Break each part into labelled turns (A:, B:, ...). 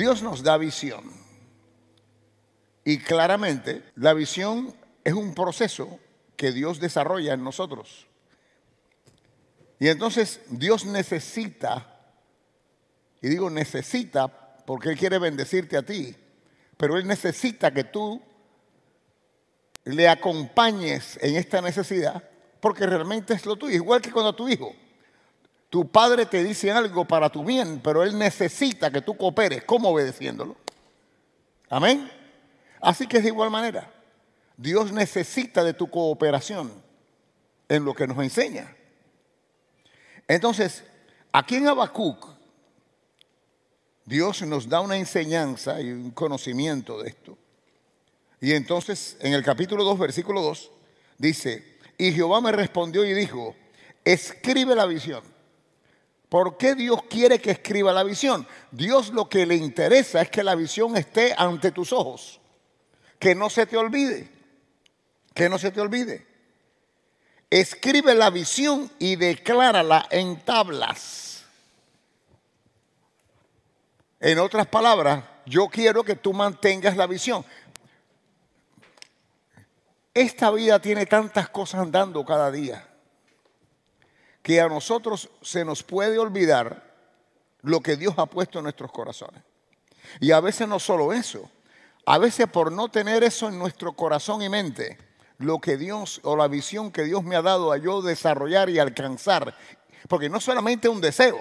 A: Dios nos da visión. Y claramente la visión es un proceso que Dios desarrolla en nosotros. Y entonces Dios necesita, y digo necesita porque Él quiere bendecirte a ti, pero Él necesita que tú le acompañes en esta necesidad porque realmente es lo tuyo. Igual que cuando tu hijo, tu padre te dice algo para tu bien, pero él necesita que tú cooperes, ¿cómo obedeciéndolo? Amén. Así que es de igual manera. Dios necesita de tu cooperación en lo que nos enseña. Entonces, aquí en Habacuc, Dios nos da una enseñanza y un conocimiento de esto. Y entonces, en el capítulo 2, versículo 2, dice, y Jehová me respondió y dijo, escribe la visión. ¿Por qué Dios quiere que escriba la visión? Dios lo que le interesa es que la visión esté ante tus ojos. Que no se te olvide. Que no se te olvide. Escribe la visión y declárala en tablas. En otras palabras, yo quiero que tú mantengas la visión. Esta vida tiene tantas cosas andando cada día que a nosotros se nos puede olvidar lo que Dios ha puesto en nuestros corazones. Y a veces no solo eso, a veces por no tener eso en nuestro corazón y mente, lo que Dios o la visión que Dios me ha dado a yo desarrollar y alcanzar, porque no solamente un deseo,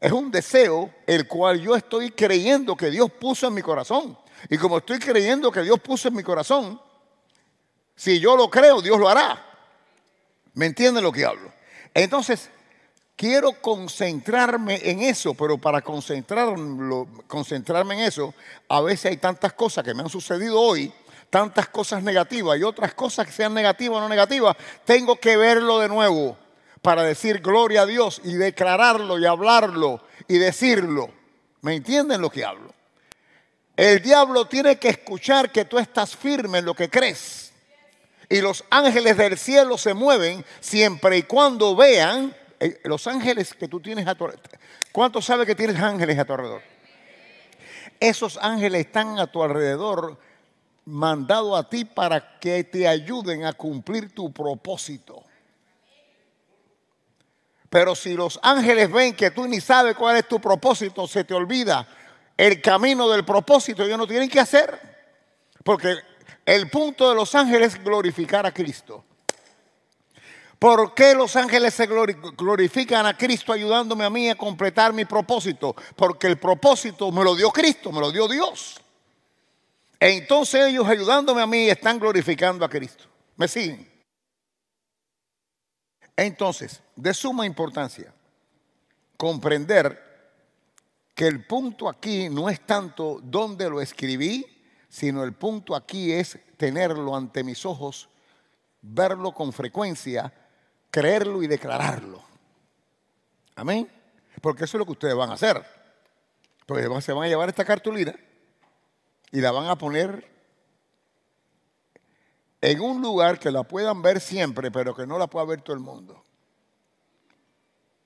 A: es un deseo el cual yo estoy creyendo que Dios puso en mi corazón. Y como estoy creyendo que Dios puso en mi corazón, si yo lo creo, Dios lo hará. ¿Me entienden lo que hablo? Entonces, quiero concentrarme en eso, pero para concentrarme en eso, a veces hay tantas cosas que me han sucedido hoy, tantas cosas negativas y otras cosas que sean negativas o no negativas, tengo que verlo de nuevo para decir gloria a Dios y declararlo y hablarlo y decirlo. ¿Me entienden lo que hablo? El diablo tiene que escuchar que tú estás firme en lo que crees y los ángeles del cielo se mueven siempre y cuando vean eh, los ángeles que tú tienes a tu alrededor. ¿Cuántos sabe que tienes ángeles a tu alrededor? Esos ángeles están a tu alrededor mandado a ti para que te ayuden a cumplir tu propósito. Pero si los ángeles ven que tú ni sabes cuál es tu propósito, se te olvida el camino del propósito, ellos no tienen que hacer. Porque el punto de los ángeles es glorificar a Cristo. ¿Por qué los ángeles se glorifican a Cristo ayudándome a mí a completar mi propósito? Porque el propósito me lo dio Cristo, me lo dio Dios. E entonces ellos ayudándome a mí están glorificando a Cristo. ¿Me siguen? Entonces, de suma importancia, comprender que el punto aquí no es tanto dónde lo escribí, sino el punto aquí es tenerlo ante mis ojos, verlo con frecuencia, creerlo y declararlo. Amén. Porque eso es lo que ustedes van a hacer. Porque se van a llevar esta cartulina y la van a poner en un lugar que la puedan ver siempre, pero que no la pueda ver todo el mundo.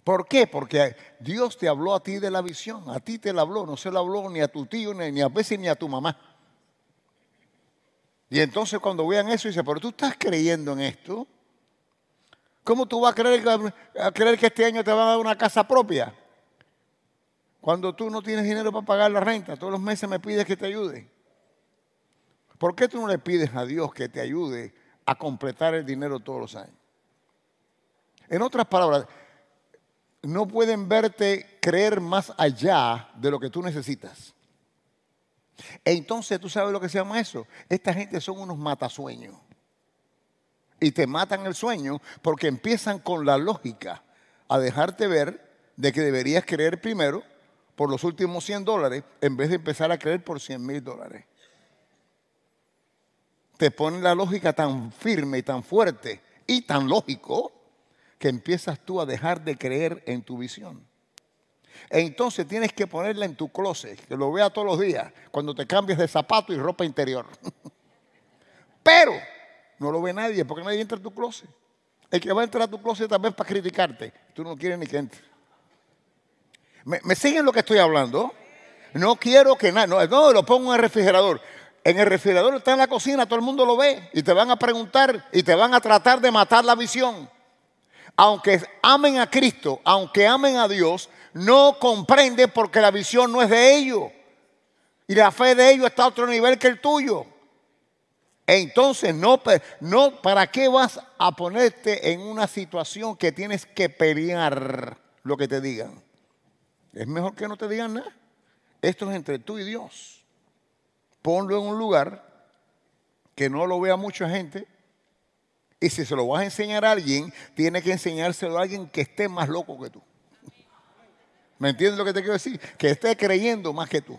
A: ¿Por qué? Porque Dios te habló a ti de la visión, a ti te la habló, no se la habló ni a tu tío, ni a veces ni a tu mamá. Y entonces cuando vean eso, dice, pero tú estás creyendo en esto. ¿Cómo tú vas a creer, a creer que este año te van a dar una casa propia? Cuando tú no tienes dinero para pagar la renta, todos los meses me pides que te ayude. ¿Por qué tú no le pides a Dios que te ayude a completar el dinero todos los años? En otras palabras, no pueden verte creer más allá de lo que tú necesitas. Entonces, ¿tú sabes lo que se llama eso? Esta gente son unos matasueños. Y te matan el sueño porque empiezan con la lógica a dejarte ver de que deberías creer primero por los últimos 100 dólares en vez de empezar a creer por 100 mil dólares. Te ponen la lógica tan firme y tan fuerte y tan lógico que empiezas tú a dejar de creer en tu visión. Entonces tienes que ponerla en tu closet, que lo vea todos los días, cuando te cambias de zapato y ropa interior. Pero no lo ve nadie, porque nadie entra a tu closet. El que va a entrar a tu closet también para criticarte. Tú no quieres ni que entre. ¿Me, ¿Me siguen lo que estoy hablando? No quiero que nada, no, no, lo pongo en el refrigerador. En el refrigerador está en la cocina, todo el mundo lo ve y te van a preguntar y te van a tratar de matar la visión. Aunque amen a Cristo, aunque amen a Dios, no comprende porque la visión no es de ellos. Y la fe de ellos está a otro nivel que el tuyo. Entonces, no, no, ¿para qué vas a ponerte en una situación que tienes que pelear lo que te digan? Es mejor que no te digan nada. Esto es entre tú y Dios. Ponlo en un lugar que no lo vea mucha gente. Y si se lo vas a enseñar a alguien, tiene que enseñárselo a alguien que esté más loco que tú. ¿Me entiendes lo que te quiero decir? Que esté creyendo más que tú.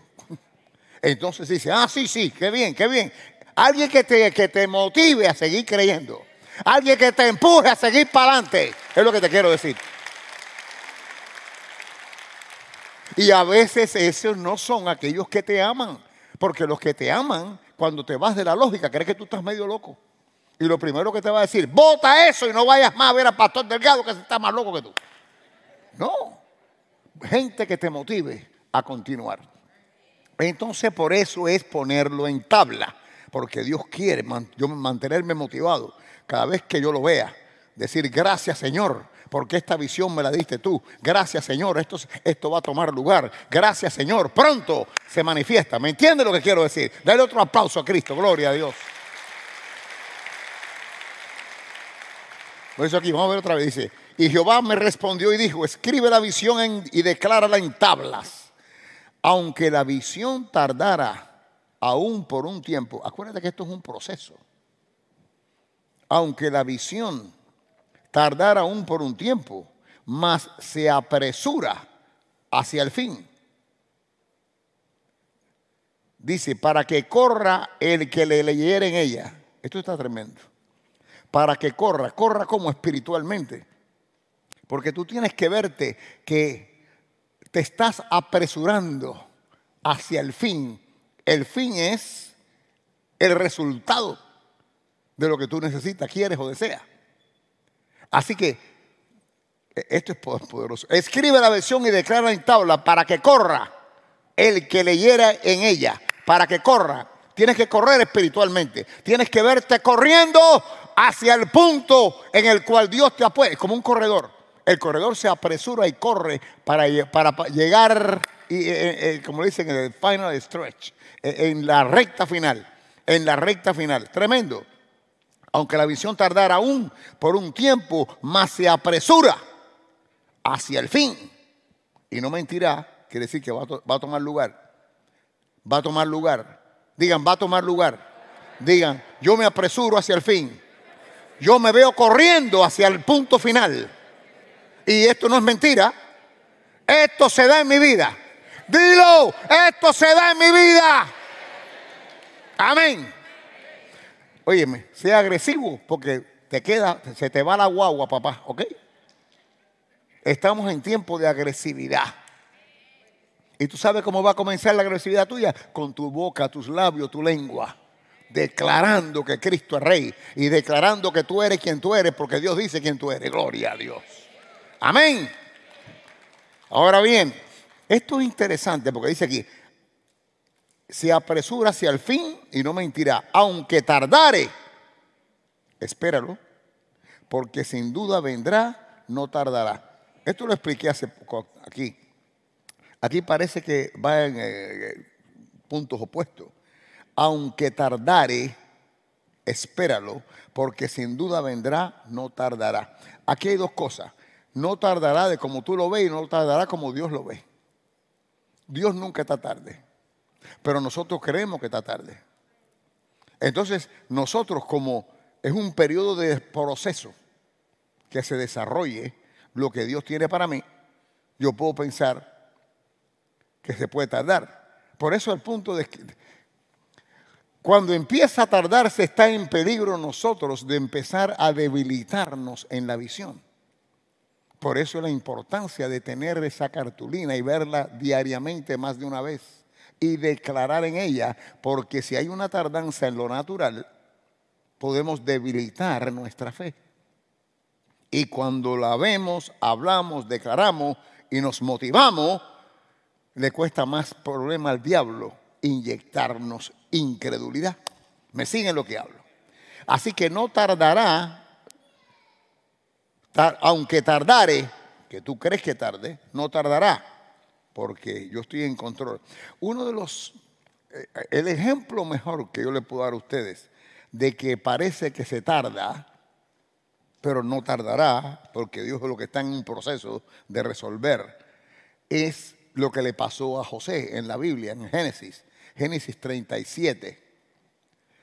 A: Entonces dice, ah, sí, sí, qué bien, qué bien. Alguien que te, que te motive a seguir creyendo. Alguien que te empuje a seguir para adelante. Es lo que te quiero decir. Y a veces esos no son aquellos que te aman. Porque los que te aman, cuando te vas de la lógica, crees que tú estás medio loco. Y lo primero que te va a decir, bota eso y no vayas más a ver al pastor Delgado que está más loco que tú. No. Gente que te motive a continuar. Entonces por eso es ponerlo en tabla. Porque Dios quiere yo mantenerme motivado cada vez que yo lo vea. Decir gracias Señor porque esta visión me la diste tú. Gracias Señor, esto, esto va a tomar lugar. Gracias Señor, pronto se manifiesta. ¿Me entiende lo que quiero decir? Dale otro aplauso a Cristo, gloria a Dios. Por eso aquí, vamos a ver otra vez, dice, y Jehová me respondió y dijo, escribe la visión y declárala en tablas. Aunque la visión tardara aún por un tiempo, acuérdate que esto es un proceso. Aunque la visión tardar aún por un tiempo, mas se apresura hacia el fin. Dice, para que corra el que le leyera en ella. Esto está tremendo. Para que corra, corra como espiritualmente. Porque tú tienes que verte que te estás apresurando hacia el fin. El fin es el resultado de lo que tú necesitas, quieres o deseas. Así que e, esto es poderoso. Escribe la versión y declara en tabla para que corra el que leyera en ella, para que corra. Tienes que correr espiritualmente. Tienes que verte corriendo hacia el punto en el cual Dios te apoya, como un corredor. El corredor se apresura y corre para, llegar, y, eh, eh, eh, como dicen, en el final stretch, en la recta final. En la recta final. Tremendo aunque la visión tardara aún por un tiempo, más se apresura hacia el fin. Y no mentirá, quiere decir que va a, tomar lugar. Va a tomar lugar. Digan, va a tomar lugar. Digan, yo me apresuro hacia el fin. Yo me veo corriendo hacia el punto final. Y esto no es mentira. Esto se da en mi vida. Dilo, esto se da en mi vida. Amén. Óyeme, sea agresivo porque te queda, se te va la guagua, papá, ¿ok? Estamos en tiempo de agresividad. ¿Y tú sabes cómo va a comenzar la agresividad tuya? Con tu boca, tus labios, tu lengua. Declarando que Cristo es rey y declarando que tú eres quien tú eres porque Dios dice quien tú eres. Gloria a Dios. Amén. Ahora bien, esto es interesante porque dice aquí, se apresura hacia el fin y no mentirá, aunque tardare, espéralo, porque sin duda vendrá, no tardará. Esto lo expliqué hace poco aquí. Aquí parece que va en eh, puntos opuestos. Aunque tardare, espéralo, porque sin duda vendrá, no tardará. Aquí hay dos cosas. No tardará de como tú lo ves y no tardará como Dios lo ve. Dios nunca está tarde pero nosotros creemos que está tarde. Entonces, nosotros como es un periodo de proceso que se desarrolle lo que Dios tiene para mí, yo puedo pensar que se puede tardar. Por eso el punto de que cuando empieza a tardarse está en peligro nosotros de empezar a debilitarnos en la visión. Por eso la importancia de tener esa cartulina y verla diariamente más de una vez y declarar en ella, porque si hay una tardanza en lo natural, podemos debilitar nuestra fe. Y cuando la vemos, hablamos, declaramos y nos motivamos, le cuesta más problema al diablo inyectarnos incredulidad. ¿Me siguen lo que hablo? Así que no tardará, aunque tardare, que tú crees que tarde, no tardará, porque yo estoy en control. Uno de los, eh, el ejemplo mejor que yo le puedo dar a ustedes de que parece que se tarda, pero no tardará, porque Dios es lo que está en un proceso de resolver, es lo que le pasó a José en la Biblia, en Génesis, Génesis 37.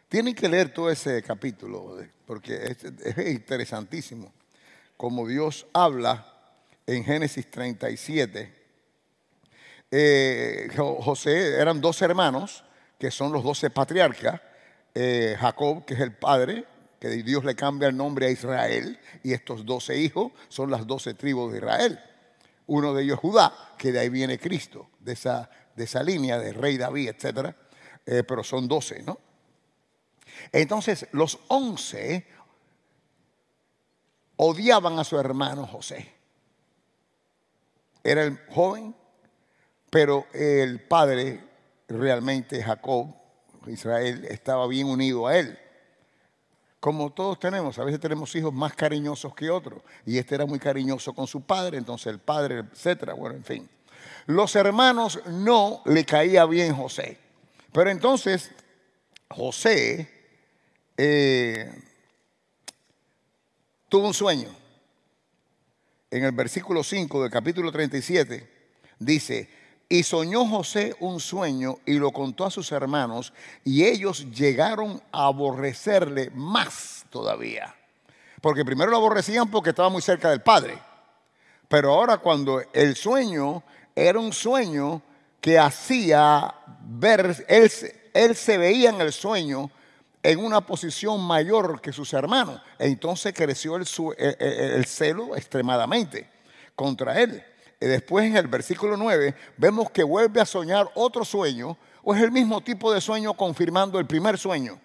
A: Tienen que leer todo ese capítulo, porque es, interesantísimo, como Dios habla en Génesis 37. Eh, José eran dos hermanos, que son los doce patriarcas, eh, Jacob, que es el padre, que Dios le cambia el nombre a Israel, y estos doce hijos son las doce tribus de Israel. Uno de ellos Judá, que de ahí viene Cristo, de esa, de esa línea de rey David, etc. Eh, pero son doce, ¿no? Entonces, los once odiaban a su hermano José. Era el joven, pero el padre, realmente Jacob, Israel, estaba bien unido a él como todos tenemos, a veces tenemos hijos más cariñosos que otros. Y este era muy cariñoso con su padre, entonces el padre, etcétera. Bueno, en fin. Los hermanos no le caía bien José. Pero entonces José eh, tuvo un sueño. En el versículo 5 del capítulo 37 dice, y soñó José un sueño y lo contó a sus hermanos y ellos llegaron a aborrecerle más todavía. Porque primero lo aborrecían porque estaba muy cerca del Padre. Pero ahora cuando el sueño era un sueño que hacía ver, él, él se veía en el sueño en una posición mayor que sus hermanos. Entonces creció el, el celo extremadamente contra él después en el versículo 9 vemos que vuelve a soñar otro sueño o es el mismo tipo de sueño confirmando el primer sueño.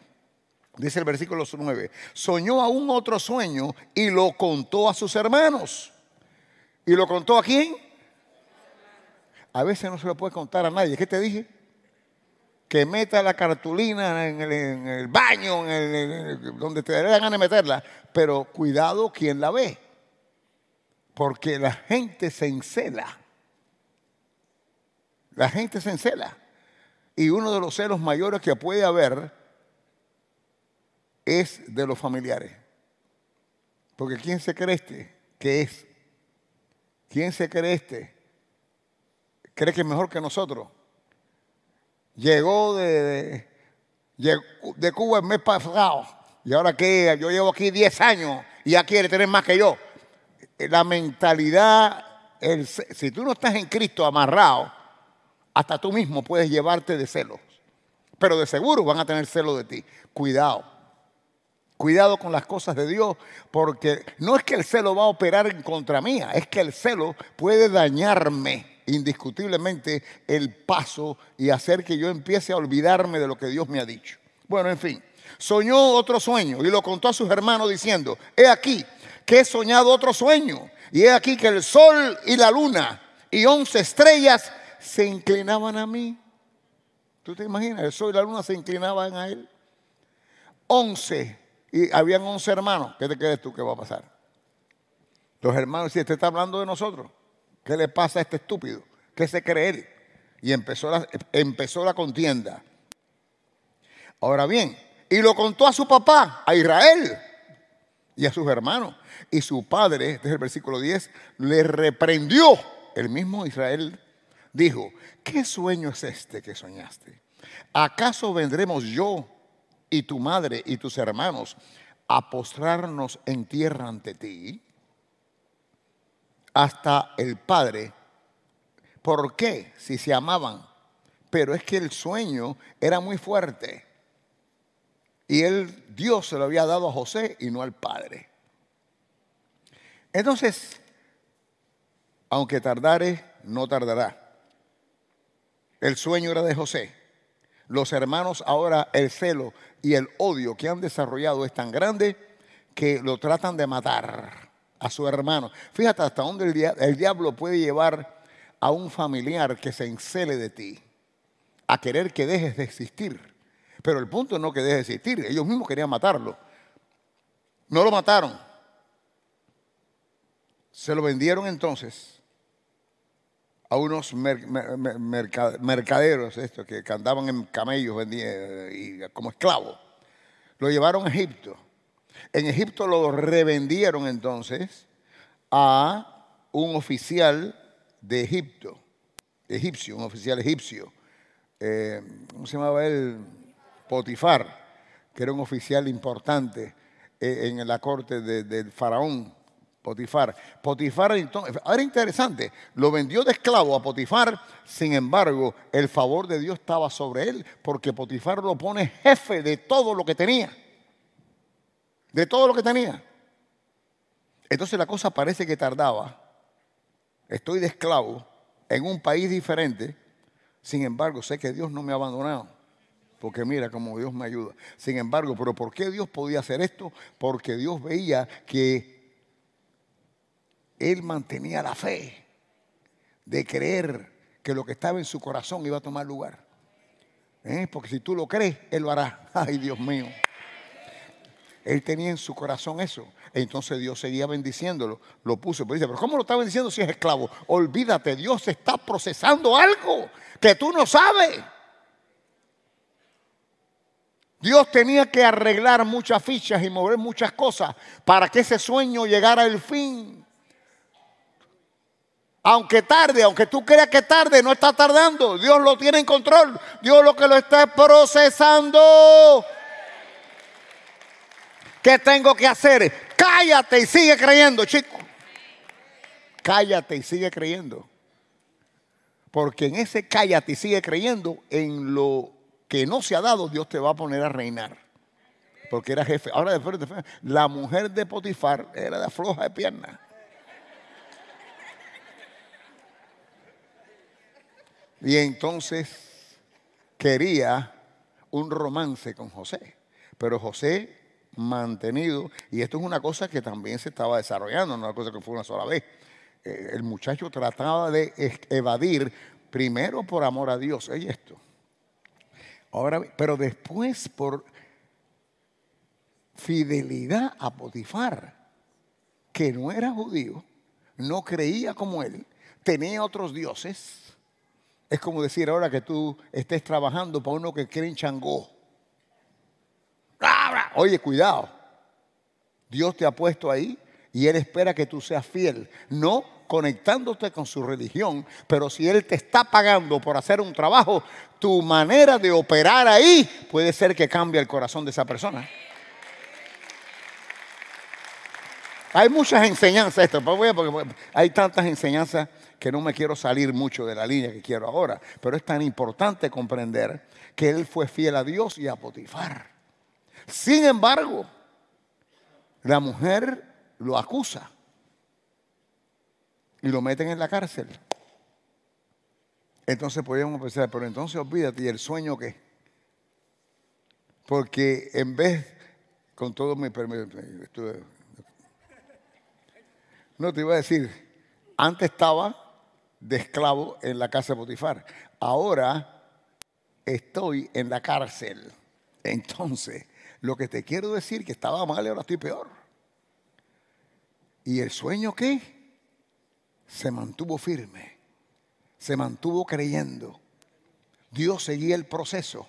A: Dice el versículo 9, soñó aún otro sueño y lo contó a sus hermanos. ¿Y lo contó a quién? A veces no se lo puede contar a nadie. ¿Qué te dije? Que meta la cartulina en el, baño, en donde te dé la gana de meterla. Pero cuidado quien la ve porque la gente se encela. La gente se encela. Y uno de los celos mayores que puede haber es de los familiares. Porque ¿quién se cree este? ¿Qué es? ¿Quién se cree este? ¿Cree que es mejor que nosotros? Llegó de, de, Cuba el mes pasado. Y ahora que yo llevo aquí 10 años y ya quiere tener más que yo la mentalidad, si tú no estás en Cristo amarrado, hasta tú mismo puedes llevarte de celos. Pero de seguro van a tener celo de ti. Cuidado. Cuidado con las cosas de Dios, porque no es que el celo va a operar en contra mía, es que el celo puede dañarme indiscutiblemente el paso y hacer que yo empiece a olvidarme de lo que Dios me ha dicho. Bueno, en fin, soñó otro sueño y lo contó a sus hermanos diciendo, he aquí, que he soñado otro sueño. Y he aquí que el sol y la luna y once estrellas se inclinaban a mí. ¿Tú te imaginas? El sol y la luna se inclinaban a él. Once. Y habían once hermanos. ¿Qué te crees tú que va a pasar? Los hermanos, si este está hablando de nosotros, ¿qué le pasa a este estúpido? ¿Qué se cree él? Y empezó la, empezó la contienda. Ahora bien, y lo contó a su papá, a Israel y a sus hermanos. Y su padre, desde el versículo 10, le reprendió. El mismo Israel dijo, ¿qué sueño es este que soñaste? ¿Acaso vendremos yo y tu madre y tus hermanos a postrarnos en tierra ante ti? Hasta el padre. ¿Por qué? Si se amaban. Pero es que el sueño era muy fuerte. Y él, Dios se lo había dado a José y no al padre. Entonces, aunque tardare, no tardará. El sueño era de José. Los hermanos ahora el celo y el odio que han desarrollado es tan grande que lo tratan de matar a su hermano. Fíjate hasta dónde el, diablo puede llevar a un familiar que se encele de ti, a querer que dejes de existir. Pero el punto no que deje de existir, ellos mismos querían matarlo. No lo mataron. Se lo vendieron entonces a unos mercaderos estos que andaban en camellos y como esclavos. Lo llevaron a Egipto. En Egipto lo revendieron entonces a un oficial de Egipto, egipcio, un oficial egipcio. Eh, ¿Cómo se llamaba él? Potifar, que era un oficial importante eh, en la corte del faraón Potifar. Potifar entonces, era interesante, lo vendió de esclavo a Potifar, sin embargo, el favor de Dios estaba sobre él, porque Potifar lo pone jefe de todo lo que tenía. De todo lo que tenía. Entonces la cosa parece que tardaba. Estoy de esclavo en un país diferente, sin embargo, sé que Dios no me ha abandonado. Porque mira cómo Dios me ayuda. Sin embargo, ¿pero por qué Dios podía hacer esto? Porque Dios veía que él mantenía la fe de creer que lo que estaba en su corazón iba a tomar lugar. ¿Eh? Porque si tú lo crees, Él lo hará. Ay, Dios mío. Él tenía en su corazón eso. Entonces Dios seguía bendiciéndolo. Lo puso. Pero dice, pero ¿cómo lo está bendiciendo si es esclavo? Olvídate, Dios está procesando algo que tú no sabes. Dios tenía que arreglar muchas fichas y mover muchas cosas para que ese sueño llegara al fin. Aunque tarde, aunque tú creas que tarde, no está tardando. Dios lo tiene en control. Dios lo que lo está procesando. ¿Qué tengo que hacer? Cállate y sigue creyendo, chico. Cállate y sigue creyendo. Porque en ese cállate y sigue creyendo, en lo que no se ha dado, Dios te va a poner a reinar. Porque era jefe. Ahora, después, la mujer de Potifar era de floja de piernas. Y entonces quería un romance con José. Pero José mantenido, y esto es una cosa que también se estaba desarrollando, no una cosa que fue una sola vez. Eh, el muchacho trataba de evadir primero por amor a Dios, oye esto. Ahora, pero después por fidelidad a Potifar, que no era judío, no creía como él, tenía otros dioses es como decir ahora que tú estés trabajando para uno que quiere en Changó. Oye, cuidado. Dios te ha puesto ahí y Él espera que tú seas fiel. No conectándote con su religión, pero si Él te está pagando por hacer un trabajo, tu manera de operar ahí puede ser que cambie el corazón de esa persona. Hay muchas enseñanzas, esto, porque hay tantas enseñanzas que no me quiero salir mucho de la línea que quiero ahora, pero es tan importante comprender que él fue fiel a Dios y a Potifar. Sin embargo, la mujer lo acusa y lo meten en la cárcel. Entonces podríamos pensar, pero entonces olvídate, ¿y el sueño qué? Porque en vez, con todo mi permiso, no te iba a decir, antes estaba de esclavo en la casa de Potifar. Ahora estoy en la cárcel. Entonces, lo que te quiero decir que estaba mal y ahora estoy peor. ¿Y el sueño qué? Se mantuvo firme, se mantuvo creyendo. Dios seguía el proceso.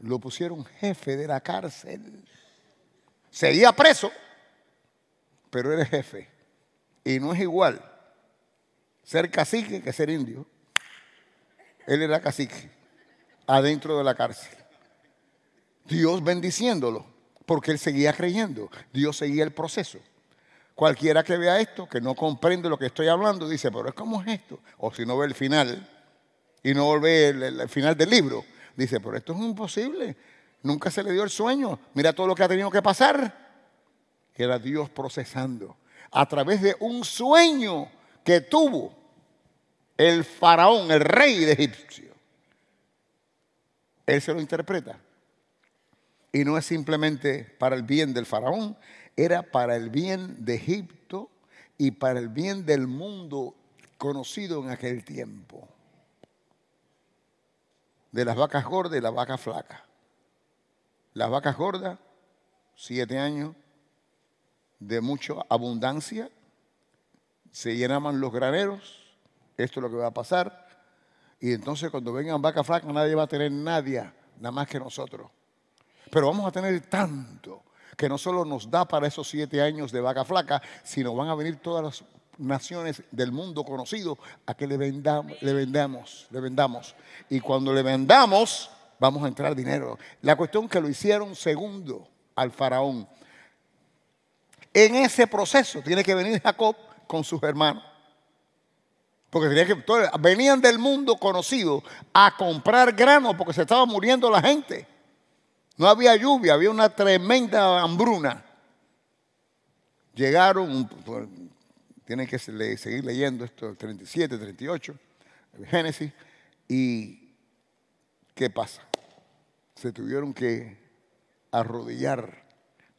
A: Lo pusieron jefe de la cárcel. Seguía preso, pero era jefe. Y no es igual ser cacique que ser indio. Él era cacique, adentro de la cárcel. Dios bendiciéndolo, porque él seguía creyendo. Dios seguía el proceso. Cualquiera que vea esto, que no comprende lo que estoy hablando, dice, pero es como es esto. O si no ve el final y no ve el, final del libro, dice, pero esto es imposible. Nunca se le dio el sueño. Mira todo lo que ha tenido que pasar. Era Dios procesando a través de un sueño que tuvo el faraón, el rey de Egipcio. Él se lo interpreta. Y no es simplemente para el bien del faraón, era para el bien de Egipto y para el bien del mundo conocido en aquel tiempo. De las vacas gordas y las vacas flacas. Las vacas gordas, siete años de mucha abundancia, se llenaban los graneros, esto es lo que va a pasar, y entonces cuando vengan vacas flacas nadie va a tener nadie, nada más que nosotros. Pero vamos a tener tanto que no solo nos da para esos siete años de vaca flaca, sino van a venir todas las naciones del mundo conocido a que le vendamos, le vendamos, le vendamos. Y cuando le vendamos, vamos a entrar dinero. La cuestión que lo hicieron segundo al faraón. En ese proceso tiene que venir Jacob con sus hermanos. Porque tenía que, venían del mundo conocido a comprar grano porque se estaba muriendo la gente. No había lluvia, había una tremenda hambruna. Llegaron, tienen que seguir leyendo esto, 37, 38, Génesis, y ¿qué pasa? Se tuvieron que arrodillar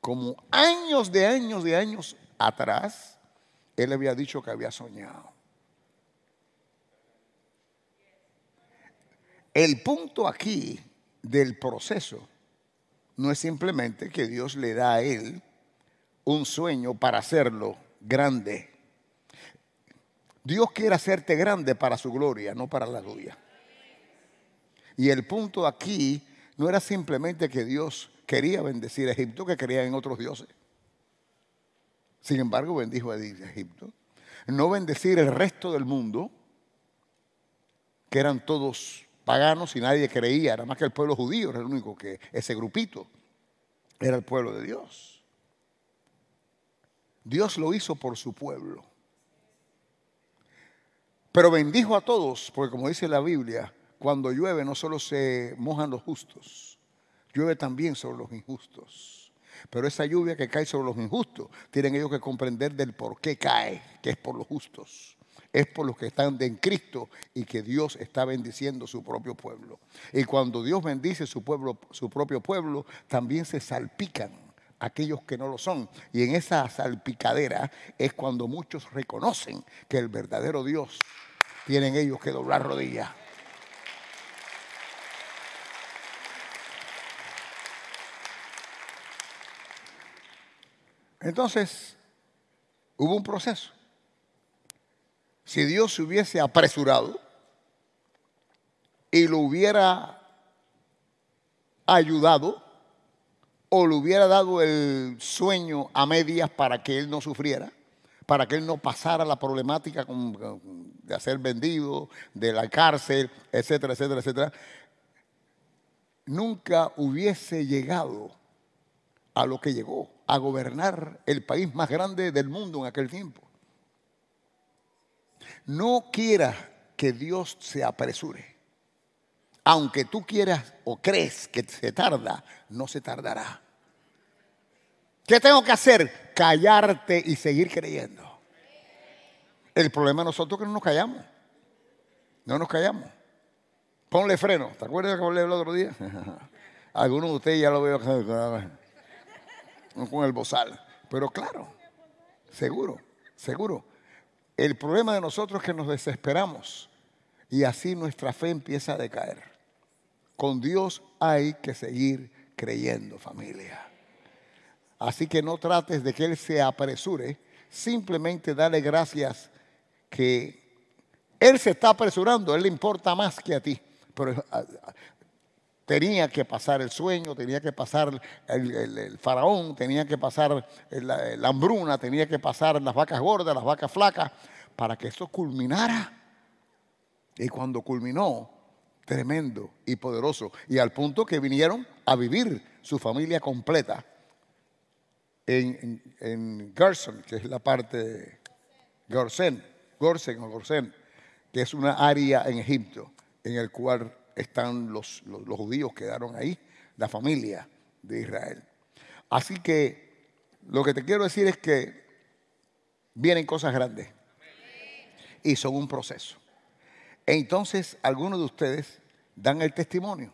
A: como años de años de años atrás, él había dicho que había soñado. El punto aquí del proceso no es simplemente que Dios le da a él un sueño para hacerlo grande. Dios quiere hacerte grande para su gloria, no para la tuya. Y el punto aquí no era simplemente que Dios quería bendecir a Egipto, que creía en otros dioses. Sin embargo, bendijo a Egipto. No bendecir el resto del mundo, que eran todos paganos y nadie creía, era más que el pueblo judío, era el único que ese grupito era el pueblo de Dios. Dios lo hizo por su pueblo. Pero bendijo a todos, porque como dice la Biblia, cuando llueve no solo se mojan los justos, llueve también sobre los injustos. Pero esa lluvia que cae sobre los injustos, tienen ellos que comprender del por qué cae, que es por los justos es por los que están en Cristo y que Dios está bendiciendo su propio pueblo. Y cuando Dios bendice su pueblo, su propio pueblo, también se salpican aquellos que no lo son. Y en esa salpicadera es cuando muchos reconocen que el verdadero Dios tienen ellos que doblar rodillas. Entonces, hubo un proceso. Si Dios se hubiese apresurado y lo hubiera ayudado o le hubiera dado el sueño a medias para que él no sufriera, para que él no pasara la problemática de ser vendido, de la cárcel, etcétera, etcétera, etcétera, nunca hubiese llegado a lo que llegó, a gobernar el país más grande del mundo en aquel tiempo. No quieras que Dios se apresure. Aunque tú quieras o crees que se tarda, no se tardará. ¿Qué tengo que hacer? Callarte y seguir creyendo. El problema de nosotros es que no nos callamos. No nos callamos. Ponle freno. ¿Te acuerdas que hablé el otro día? Algunos de ustedes ya lo veo con el bozal. Pero claro, seguro, seguro. El problema de nosotros es que nos desesperamos y así nuestra fe empieza a decaer. Con Dios hay que seguir creyendo, familia. Así que no trates de que Él se apresure, simplemente dale gracias que Él se está apresurando, Él le importa más que a ti. Pero tenía que pasar el sueño, tenía que pasar el, faraón, tenía que pasar la, hambruna, tenía que pasar las vacas gordas, las vacas flacas, para que esto culminara. Y cuando culminó, tremendo y poderoso, y al punto que vinieron a vivir su familia completa en, Gerson, que es la parte de Gorsen, Gorsen o Gorsen, que es una área en Egipto en el cual están los, los, judíos, quedaron ahí, la familia de Israel. Así que lo que te quiero decir es que vienen cosas grandes y son un proceso. Entonces algunos de ustedes dan el testimonio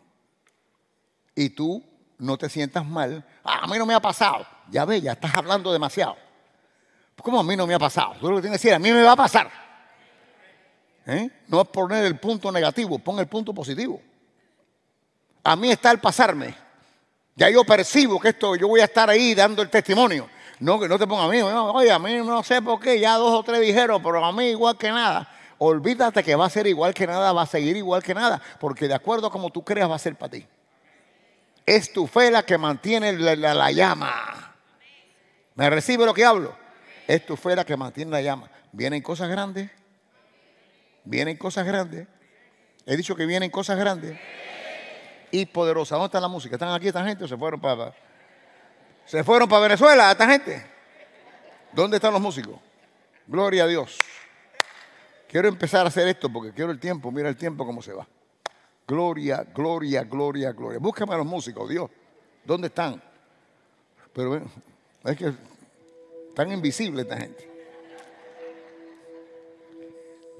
A: y tú no te sientas mal. Ah, a mí no me ha pasado. Ya ve, ya estás hablando demasiado. ¿Cómo a mí no me ha pasado? Tú lo que tienes que decir, a mí me va a pasar. ¿Eh? No es poner el punto negativo, pon el punto positivo. A mí está el pasarme. Ya yo percibo que esto, yo voy a estar ahí dando el testimonio. No, que no te ponga a mí. Oye, a mí no sé por qué, ya dos o tres dijeron, pero a mí igual que nada. Olvídate que va a ser igual que nada, va a seguir igual que nada, porque de acuerdo a como tú creas va a ser para ti. Es tu fe la que mantiene la, llama. ¿Me recibe lo que hablo? Es tu fe la que mantiene la llama. Vienen cosas grandes. Vienen cosas grandes. He dicho que vienen cosas grandes y poderosas. ¿Dónde está la música? ¿Están aquí esta gente o se fueron para, se fueron para Venezuela esta gente? ¿Dónde están los músicos? Gloria a Dios. Quiero empezar a hacer esto porque quiero el tiempo. Mira el tiempo cómo se va. Gloria, gloria, gloria, gloria. Búscame a los músicos, Dios. ¿Dónde están? Pero es que están invisibles esta gente.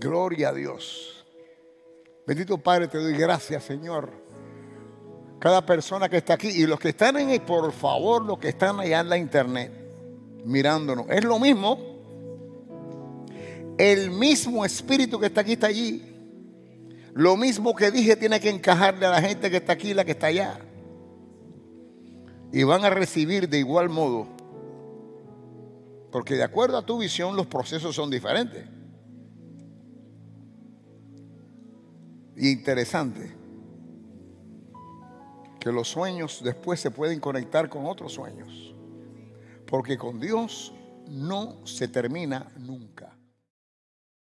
A: Gloria a Dios. Bendito Padre, te doy gracias, Señor. Cada persona que está aquí y los que están en, por favor, los que están allá en la internet mirándonos, es lo mismo. El mismo espíritu que está aquí está allí. Lo mismo que dije tiene que encajarle a la gente que está aquí y la que está allá. Y van a recibir de igual modo. Porque de acuerdo a tu visión los procesos son diferentes. Interesante que los sueños después se pueden conectar con otros sueños. Porque con Dios no se termina nunca.